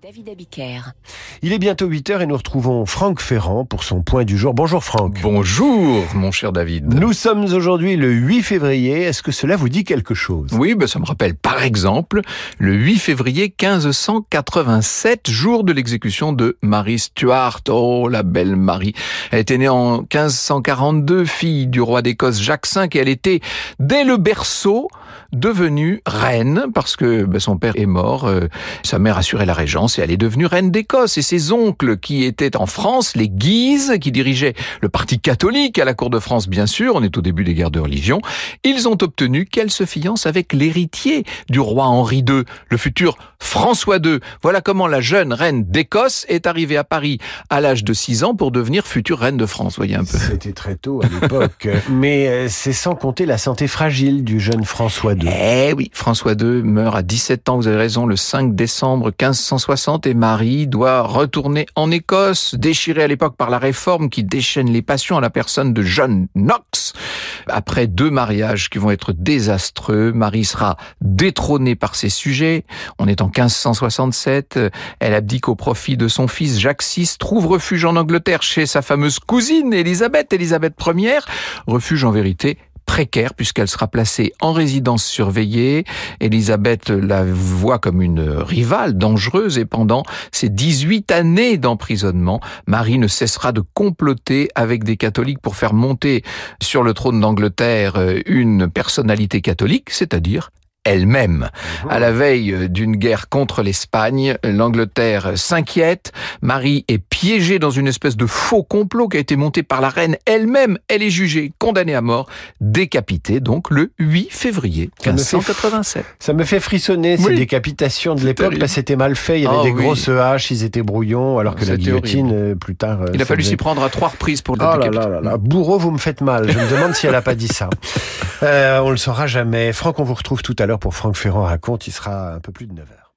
David Abiker. Il est bientôt 8h et nous retrouvons Franck Ferrand pour son point du jour. Bonjour Franck. Bonjour mon cher David. Nous sommes aujourd'hui le 8 février. Est-ce que cela vous dit quelque chose? Oui, ben ça me rappelle par exemple le 8 février 1587, jour de l'exécution de Marie Stuart. Oh, la belle Marie. Elle était née en 1542, fille du roi d'Écosse Jacques V et elle était dès le berceau devenue reine parce que ben, son père est mort, euh, sa mère assurait la régence et elle est devenue reine d'Écosse. Et ses oncles qui étaient en France, les Guises, qui dirigeaient le parti catholique à la cour de France, bien sûr, on est au début des guerres de religion, ils ont obtenu qu'elle se fiance avec l'héritier du roi Henri II, le futur François II. Voilà comment la jeune reine d'Écosse est arrivée à Paris à l'âge de 6 ans pour devenir future reine de France, voyez un peu. C'était très tôt à l'époque. Mais euh, c'est sans compter la santé fragile du jeune François II. Eh oui, François II meurt à 17 ans, vous avez raison, le 5 décembre 1560 et Marie doit retourner en Écosse, déchirée à l'époque par la réforme qui déchaîne les passions à la personne de John Knox. Après deux mariages qui vont être désastreux, Marie sera détrônée par ses sujets. On est en 1567. Elle abdique au profit de son fils Jacques VI, trouve refuge en Angleterre chez sa fameuse cousine Élisabeth, Élisabeth Ier. Refuge en vérité précaire puisqu'elle sera placée en résidence surveillée. Elisabeth la voit comme une rivale dangereuse et pendant ses 18 années d'emprisonnement, Marie ne cessera de comploter avec des catholiques pour faire monter sur le trône d'Angleterre une personnalité catholique, c'est-à-dire elle-même. À la veille d'une guerre contre l'Espagne, l'Angleterre s'inquiète. Marie est piégée dans une espèce de faux complot qui a été monté par la reine elle-même. Elle est jugée, condamnée à mort, décapitée donc le 8 février 1587. Ça me fait frissonner ces décapitations de l'époque. Là, c'était mal fait. Il y avait Ah des oui. grosses haches, ils étaient brouillons, alors que la guillotine, horrible. euh, plus tard... euh, Il a fallu s'y prendre à trois reprises pour le Oh décapiter. là là là, bourreau, vous me faites mal. Je me demande si elle a pas dit ça. Euh, on le saura jamais. Franck, on vous retrouve tout à l'heure pour Franck Ferrand raconte. Il sera un peu plus de 9 heures.